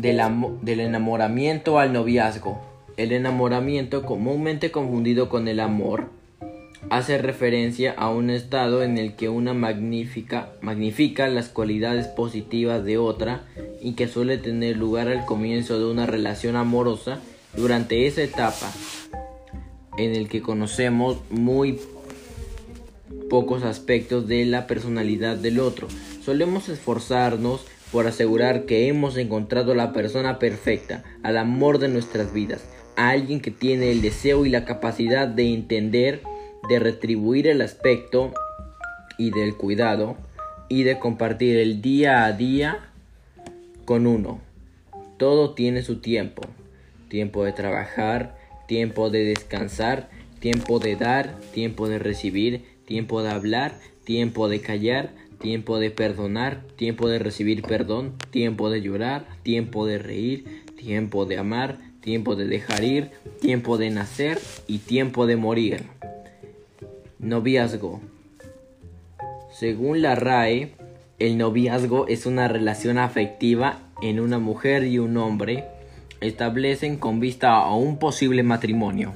del, del enamoramiento al noviazgo. El enamoramiento, comúnmente confundido con el amor, hace referencia a un estado en el que una magnífica, magnifica las cualidades positivas de otra y que suele tener lugar al comienzo de una relación amorosa durante esa etapa en el que conocemos muy pocos aspectos de la personalidad del otro. Solemos esforzarnos por asegurar que hemos encontrado la persona perfecta, al amor de nuestras vidas, a alguien que tiene el deseo y la capacidad de entender de retribuir el aspecto y del cuidado y de compartir el día a día con uno. Todo tiene su tiempo. Tiempo de trabajar, tiempo de descansar, tiempo de dar, tiempo de recibir, tiempo de hablar, tiempo de callar, tiempo de perdonar, tiempo de recibir perdón, tiempo de llorar, tiempo de reír, tiempo de amar, tiempo de dejar ir, tiempo de nacer y tiempo de morir. Noviazgo. Según la RAE, el noviazgo es una relación afectiva en una mujer y un hombre establecen con vista a un posible matrimonio.